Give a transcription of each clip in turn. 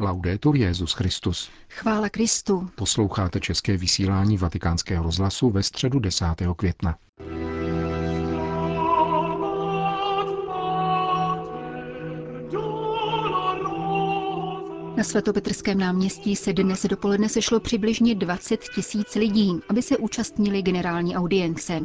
Laudetur Jezus Christus. Chvála Kristu. Posloucháte české vysílání Vatikánského rozhlasu ve středu 10. května. Na svatopetrském náměstí se dnes dopoledne sešlo přibližně 20 tisíc lidí, aby se účastnili generální audience.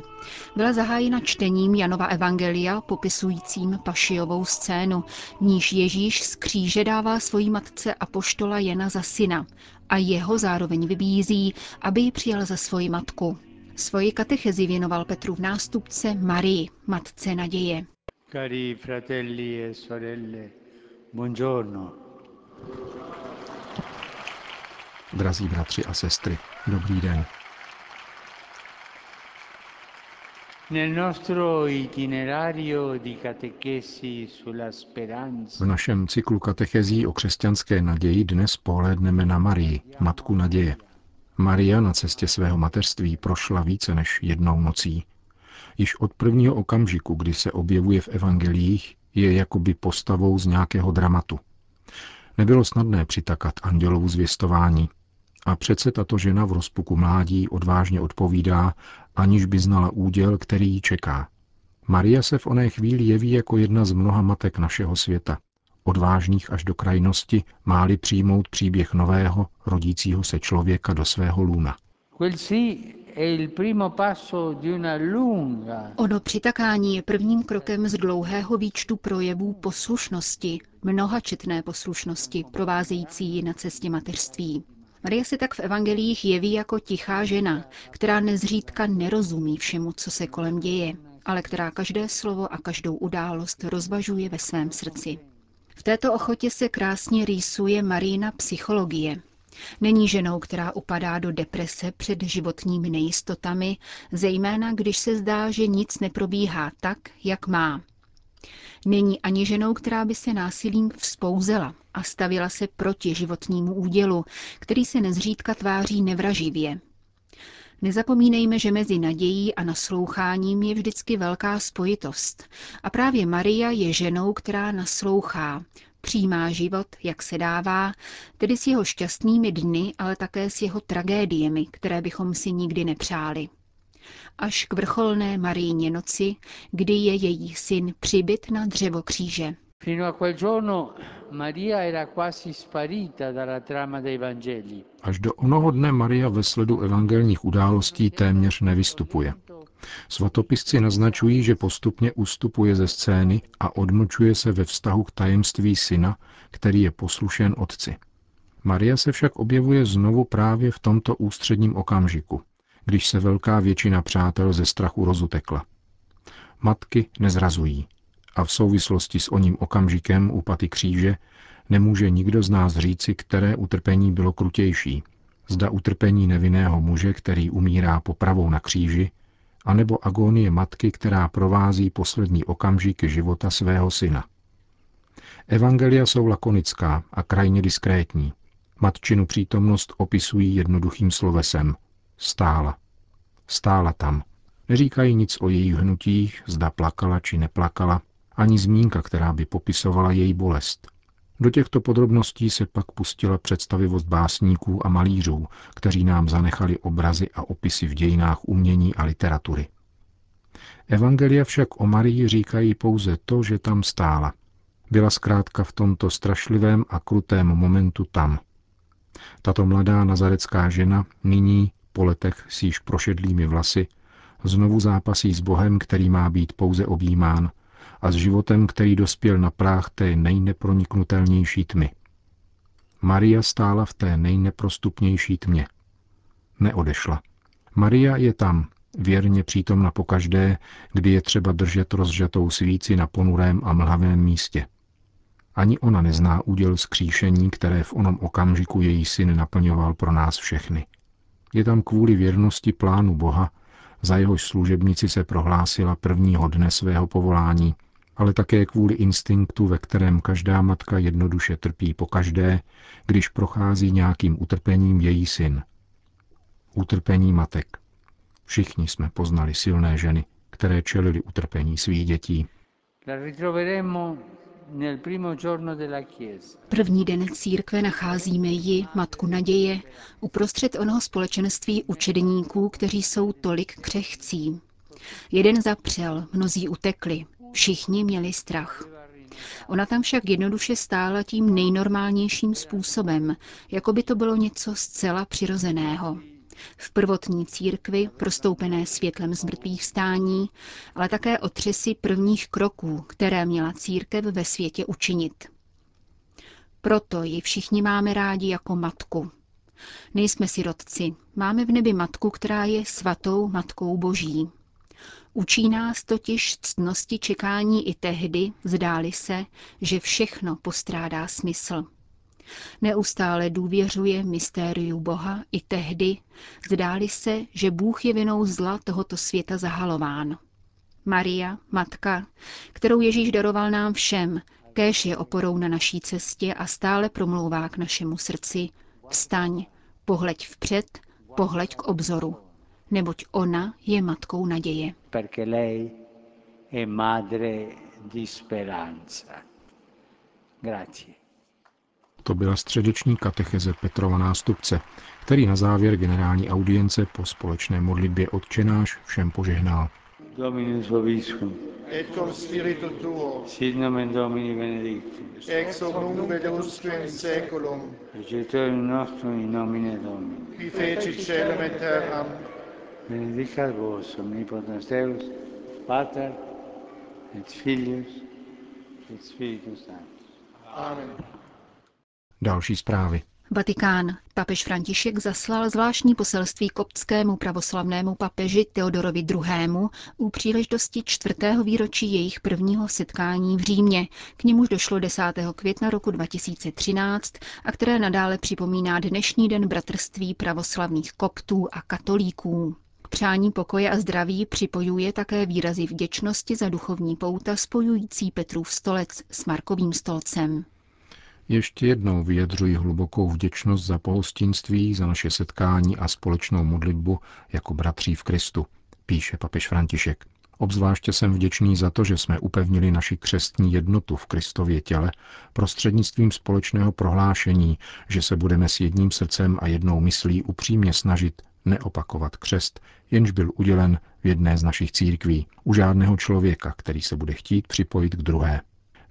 Byla zahájena čtením Janova Evangelia popisujícím pašiovou scénu, níž Ježíš z kříže dává svojí matce Apoštola Jana za syna a jeho zároveň vybízí, aby ji přijal za svoji matku. Svoji katechezi věnoval Petru v nástupce Marii, matce naděje. Cari fratelli e sorelle, buongiorno. Drazí bratři a sestry, dobrý den. V našem cyklu katechezí o křesťanské naději dnes pohlédneme na Marii, matku naděje. Maria na cestě svého mateřství prošla více než jednou nocí. Již od prvního okamžiku, kdy se objevuje v evangelích, je jakoby postavou z nějakého dramatu. Nebylo snadné přitakat andělovu zvěstování. A přece tato žena v rozpuku mládí odvážně odpovídá, aniž by znala úděl, který ji čeká. Maria se v oné chvíli jeví jako jedna z mnoha matek našeho světa, odvážných až do krajnosti, máli přijmout příběh nového, rodícího se člověka do svého lůna. Ono přitakání je prvním krokem z dlouhého výčtu projevů poslušnosti, mnohačetné poslušnosti, provázející ji na cestě mateřství. Maria se tak v evangelích jeví jako tichá žena, která nezřídka nerozumí všemu, co se kolem děje, ale která každé slovo a každou událost rozvažuje ve svém srdci. V této ochotě se krásně rýsuje Marína psychologie. Není ženou, která upadá do deprese před životními nejistotami, zejména když se zdá, že nic neprobíhá tak, jak má. Není ani ženou, která by se násilím vzpouzela a stavila se proti životnímu údělu, který se nezřídka tváří nevraživě. Nezapomínejme, že mezi nadějí a nasloucháním je vždycky velká spojitost. A právě Maria je ženou, která naslouchá, přijímá život, jak se dává, tedy s jeho šťastnými dny, ale také s jeho tragédiemi, které bychom si nikdy nepřáli. Až k vrcholné Marijně noci, kdy je její syn přibyt na dřevo kříže. Fino a quel giorno Maria era quasi sparita dalla trama dei Vangeli. Až do onoho dne Maria ve sledu evangelních událostí téměř nevystupuje. Svatopisci naznačují, že postupně ustupuje ze scény a odmlčuje se ve vztahu k tajemství syna, který je poslušen otci. Maria se však objevuje znovu právě v tomto ústředním okamžiku, když se velká většina přátel ze strachu rozutekla. Matky nezrazují a v souvislosti s oním okamžikem u paty kříže nemůže nikdo z nás říci, které utrpení bylo krutější. Zda utrpení nevinného muže, který umírá popravou na kříži, anebo agónie matky, která provází poslední okamžik života svého syna. Evangelia jsou lakonická a krajně diskrétní. Matčinu přítomnost opisují jednoduchým slovesem. Stála. Stála tam. Neříkají nic o jejich hnutích, zda plakala či neplakala, ani zmínka, která by popisovala její bolest. Do těchto podrobností se pak pustila představivost básníků a malířů, kteří nám zanechali obrazy a opisy v dějinách umění a literatury. Evangelia však o Marii říkají pouze to, že tam stála. Byla zkrátka v tomto strašlivém a krutém momentu tam. Tato mladá nazarecká žena nyní, po letech s již prošedlými vlasy, znovu zápasí s Bohem, který má být pouze objímán, a s životem, který dospěl na práh té nejneproniknutelnější tmy. Maria stála v té nejneprostupnější tmě. Neodešla. Maria je tam, věrně přítomna pokaždé, kdy je třeba držet rozžatou svíci na ponurém a mlhavém místě. Ani ona nezná úděl skříšení, které v onom okamžiku její syn naplňoval pro nás všechny. Je tam kvůli věrnosti plánu Boha, za jehož služebnici se prohlásila prvního dne svého povolání, ale také kvůli instinktu, ve kterém každá matka jednoduše trpí po každé, když prochází nějakým utrpením její syn. Utrpení matek. Všichni jsme poznali silné ženy, které čelili utrpení svých dětí. La ritroveremo První den církve nacházíme ji, Matku naděje, uprostřed onoho společenství učedníků, kteří jsou tolik křehcí. Jeden zapřel, mnozí utekli, všichni měli strach. Ona tam však jednoduše stála tím nejnormálnějším způsobem, jako by to bylo něco zcela přirozeného. V prvotní církvi, prostoupené světlem z mrtvých stání, ale také otřesy prvních kroků, které měla církev ve světě učinit. Proto ji všichni máme rádi jako matku. Nejsme sirotci, máme v nebi matku, která je svatou matkou boží. Učí nás totiž ctnosti čekání i tehdy, zdáli se, že všechno postrádá smysl. Neustále důvěřuje mystériu Boha i tehdy, zdáli se, že Bůh je vinou zla tohoto světa zahalován. Maria, matka, kterou Ježíš daroval nám všem, kéž je oporou na naší cestě a stále promlouvá k našemu srdci. Vstaň, pohleď vpřed, pohleď k obzoru neboť ona je matkou naděje. To byla středeční katecheze Petrova nástupce, který na závěr generální audience po společné modlitbě odčenáš všem požehnal. Dominus vobiscum. Et cum spiritu tuo. Sit nomen Domini benedictum. Ex hoc nunc et usque in seculum. Aiuterium nostrum in nomine Domini. Qui feci celum et terram benedicat vos omnipotens Deus, Pater et Filius et Spiritus Sanctus. Amen. Další zprávy. Vatikán. Papež František zaslal zvláštní poselství koptskému pravoslavnému papeži Teodorovi II. u příležitosti čtvrtého výročí jejich prvního setkání v Římě, k němuž došlo 10. května roku 2013 a které nadále připomíná dnešní den bratrství pravoslavných koptů a katolíků přání pokoje a zdraví připojuje také výrazy vděčnosti za duchovní pouta spojující Petrův stolec s Markovým stolcem. Ještě jednou vyjadřuji hlubokou vděčnost za pohostinství, za naše setkání a společnou modlitbu jako bratří v Kristu, píše papež František. Obzvláště jsem vděčný za to, že jsme upevnili naši křestní jednotu v Kristově těle prostřednictvím společného prohlášení, že se budeme s jedním srdcem a jednou myslí upřímně snažit neopakovat křest, jenž byl udělen v jedné z našich církví, u žádného člověka, který se bude chtít připojit k druhé.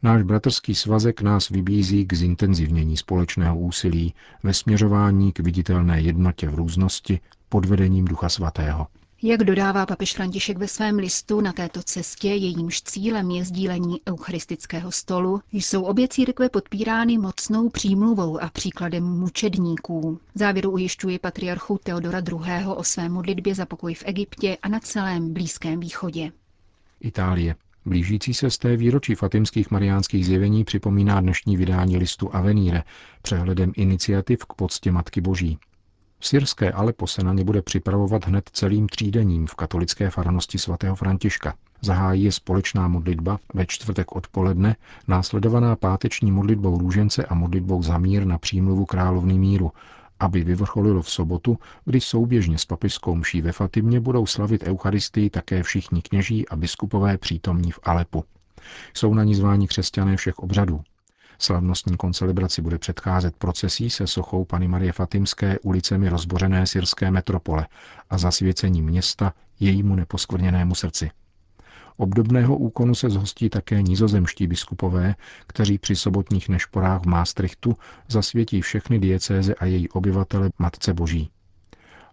Náš bratrský svazek nás vybízí k zintenzivnění společného úsilí ve směřování k viditelné jednotě v různosti pod vedením Ducha Svatého. Jak dodává papež František ve svém listu na této cestě, jejímž cílem je sdílení eucharistického stolu, jsou obě církve podpírány mocnou přímluvou a příkladem mučedníků. Závěru ujišťuje patriarchu Teodora II. o své modlitbě za pokoj v Egyptě a na celém Blízkém východě. Itálie. Blížící se z té výročí fatimských mariánských zjevení připomíná dnešní vydání listu Avenire přehledem iniciativ k poctě Matky Boží. Syrské Alepo se na ně bude připravovat hned celým třídením v katolické farnosti svatého Františka. Zahájí je společná modlitba ve čtvrtek odpoledne, následovaná páteční modlitbou růžence a modlitbou za mír na přímluvu královny míru, aby vyvrcholilo v sobotu, kdy souběžně s papižskou mší ve Fatimě budou slavit Eucharistii také všichni kněží a biskupové přítomní v Alepu. Jsou na ní zváni křesťané všech obřadů. Slavnostní koncelebraci bude předcházet procesí se sochou Pany Marie Fatimské ulicemi rozbořené syrské metropole a zasvěcení města jejímu neposkvrněnému srdci. Obdobného úkonu se zhostí také nizozemští biskupové, kteří při sobotních nešporách v Maastrichtu zasvětí všechny diecéze a její obyvatele Matce Boží.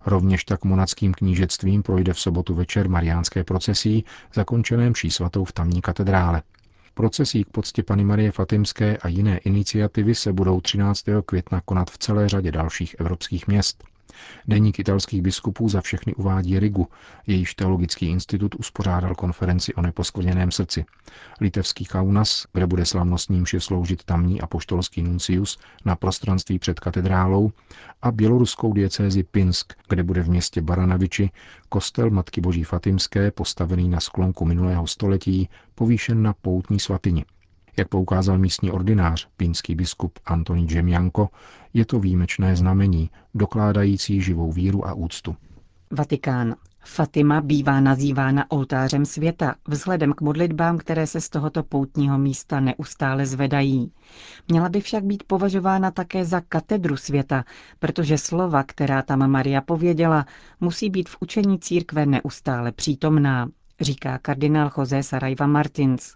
Rovněž tak monackým knížectvím projde v sobotu večer mariánské procesí, zakončené mší svatou v tamní katedrále. Procesí k poctě Pany Marie Fatimské a jiné iniciativy se budou 13. května konat v celé řadě dalších evropských měst. Deník italských biskupů za všechny uvádí Rigu, jejíž teologický institut uspořádal konferenci o neposkvrněném srdci. Litevský Kaunas, kde bude slavnostní mši sloužit tamní apoštolský nuncius na prostranství před katedrálou a běloruskou diecézi Pinsk, kde bude v městě Baranaviči kostel Matky Boží Fatimské postavený na sklonku minulého století povýšen na poutní svatyni. Jak poukázal místní ordinář, pínský biskup Antoní Džemjanko, je to výjimečné znamení, dokládající živou víru a úctu. Vatikán. Fatima bývá nazývána oltářem světa vzhledem k modlitbám, které se z tohoto poutního místa neustále zvedají. Měla by však být považována také za katedru světa, protože slova, která tam Maria pověděla, musí být v učení církve neustále přítomná, říká kardinál José Sarajva Martins.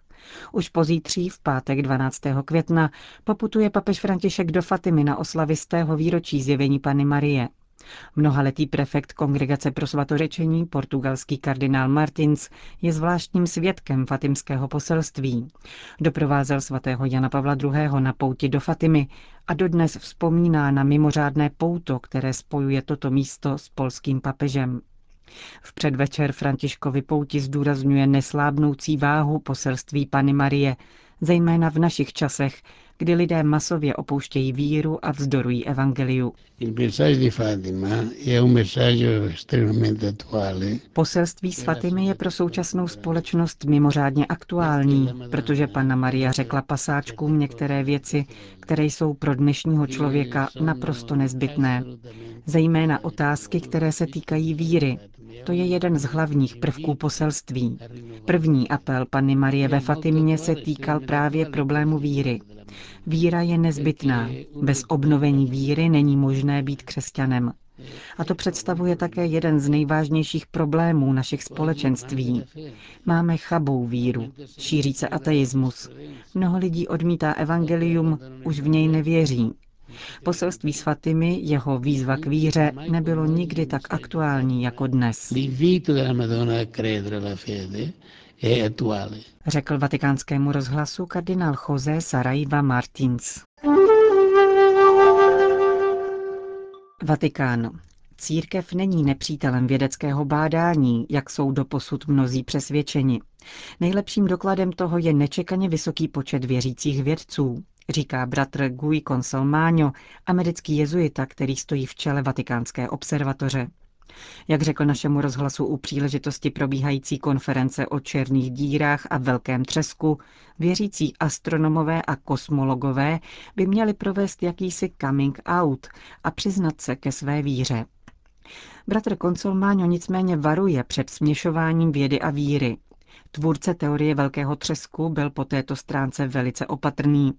Už pozítří v pátek 12. května poputuje papež František do Fatimy na oslavistého výročí zjevení Pany Marie. Mnohaletý prefekt Kongregace pro svatořečení, portugalský kardinál Martins, je zvláštním svědkem fatimského poselství. Doprovázel svatého Jana Pavla II. na pouti do Fatimy a dodnes vzpomíná na mimořádné pouto, které spojuje toto místo s polským papežem. V předvečer Františkovi pouti zdůrazňuje neslábnoucí váhu poselství Pany Marie, zejména v našich časech, kdy lidé masově opouštějí víru a vzdorují evangeliu. Poselství svatými je pro současnou společnost mimořádně aktuální, protože Panna Maria řekla pasáčkům některé věci, které jsou pro dnešního člověka naprosto nezbytné. Zejména otázky, které se týkají víry, to je jeden z hlavních prvků poselství. První apel Panny Marie ve Fatimě se týkal právě problému víry. Víra je nezbytná. Bez obnovení víry není možné být křesťanem. A to představuje také jeden z nejvážnějších problémů našich společenství. Máme chabou víru, šíří se ateismus. Mnoho lidí odmítá evangelium, už v něj nevěří. Poselství svatými, jeho výzva k víře, nebylo nikdy tak aktuální jako dnes. Řekl vatikánskému rozhlasu kardinál José Saraiva Martins. Vatikán. Církev není nepřítelem vědeckého bádání, jak jsou doposud mnozí přesvědčeni. Nejlepším dokladem toho je nečekaně vysoký počet věřících vědců říká bratr Gui Consolmagno, americký jezuita, který stojí v čele Vatikánské observatoře. Jak řekl našemu rozhlasu u příležitosti probíhající konference o černých dírách a velkém třesku, věřící astronomové a kosmologové by měli provést jakýsi coming out a přiznat se ke své víře. Bratr Consolmagno nicméně varuje před směšováním vědy a víry. Tvůrce teorie Velkého třesku byl po této stránce velice opatrný,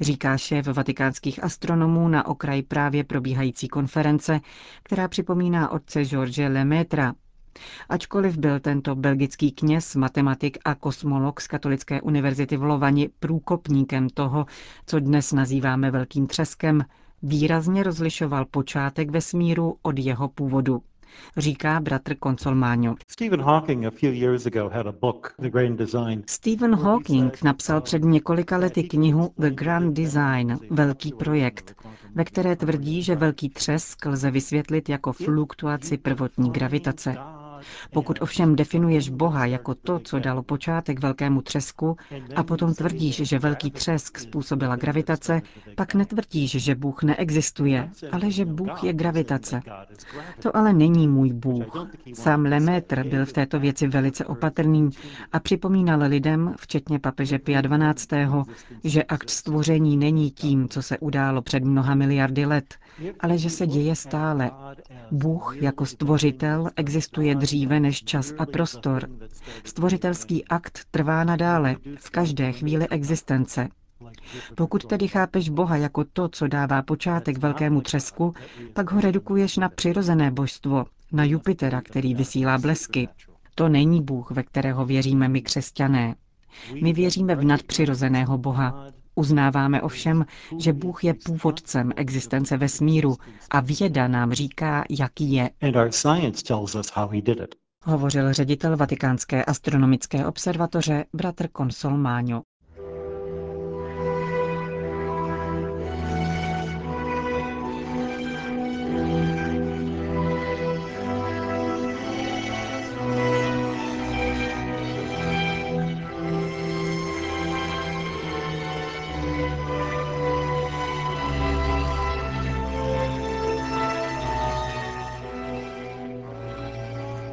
říká šéf vatikánských astronomů na okraji právě probíhající konference, která připomíná otce George Lemaitre. Ačkoliv byl tento belgický kněz, matematik a kosmolog z Katolické univerzity v Lovani průkopníkem toho, co dnes nazýváme Velkým třeskem, výrazně rozlišoval počátek vesmíru od jeho původu říká bratr Consolmagno. Stephen Hawking napsal před několika lety knihu The Grand Design, Velký projekt, ve které tvrdí, že velký třesk lze vysvětlit jako fluktuaci prvotní gravitace. Pokud ovšem definuješ Boha jako to, co dalo počátek velkému třesku, a potom tvrdíš, že velký třesk způsobila gravitace, pak netvrdíš, že Bůh neexistuje, ale že Bůh je gravitace. To ale není můj Bůh. Sám Lemaitre byl v této věci velice opatrný a připomínal lidem, včetně papeže Pia XII., že akt stvoření není tím, co se událo před mnoha miliardy let, ale že se děje stále. Bůh jako stvořitel existuje dříve než čas a prostor. Stvořitelský akt trvá nadále, v každé chvíli existence. Pokud tedy chápeš Boha jako to, co dává počátek velkému třesku, pak ho redukuješ na přirozené božstvo, na Jupitera, který vysílá blesky. To není Bůh, ve kterého věříme my křesťané. My věříme v nadpřirozeného Boha. Uznáváme ovšem, že Bůh je původcem existence vesmíru a věda nám říká, jaký je. Hovořil ředitel Vatikánské astronomické observatoře bratr Consolmagno.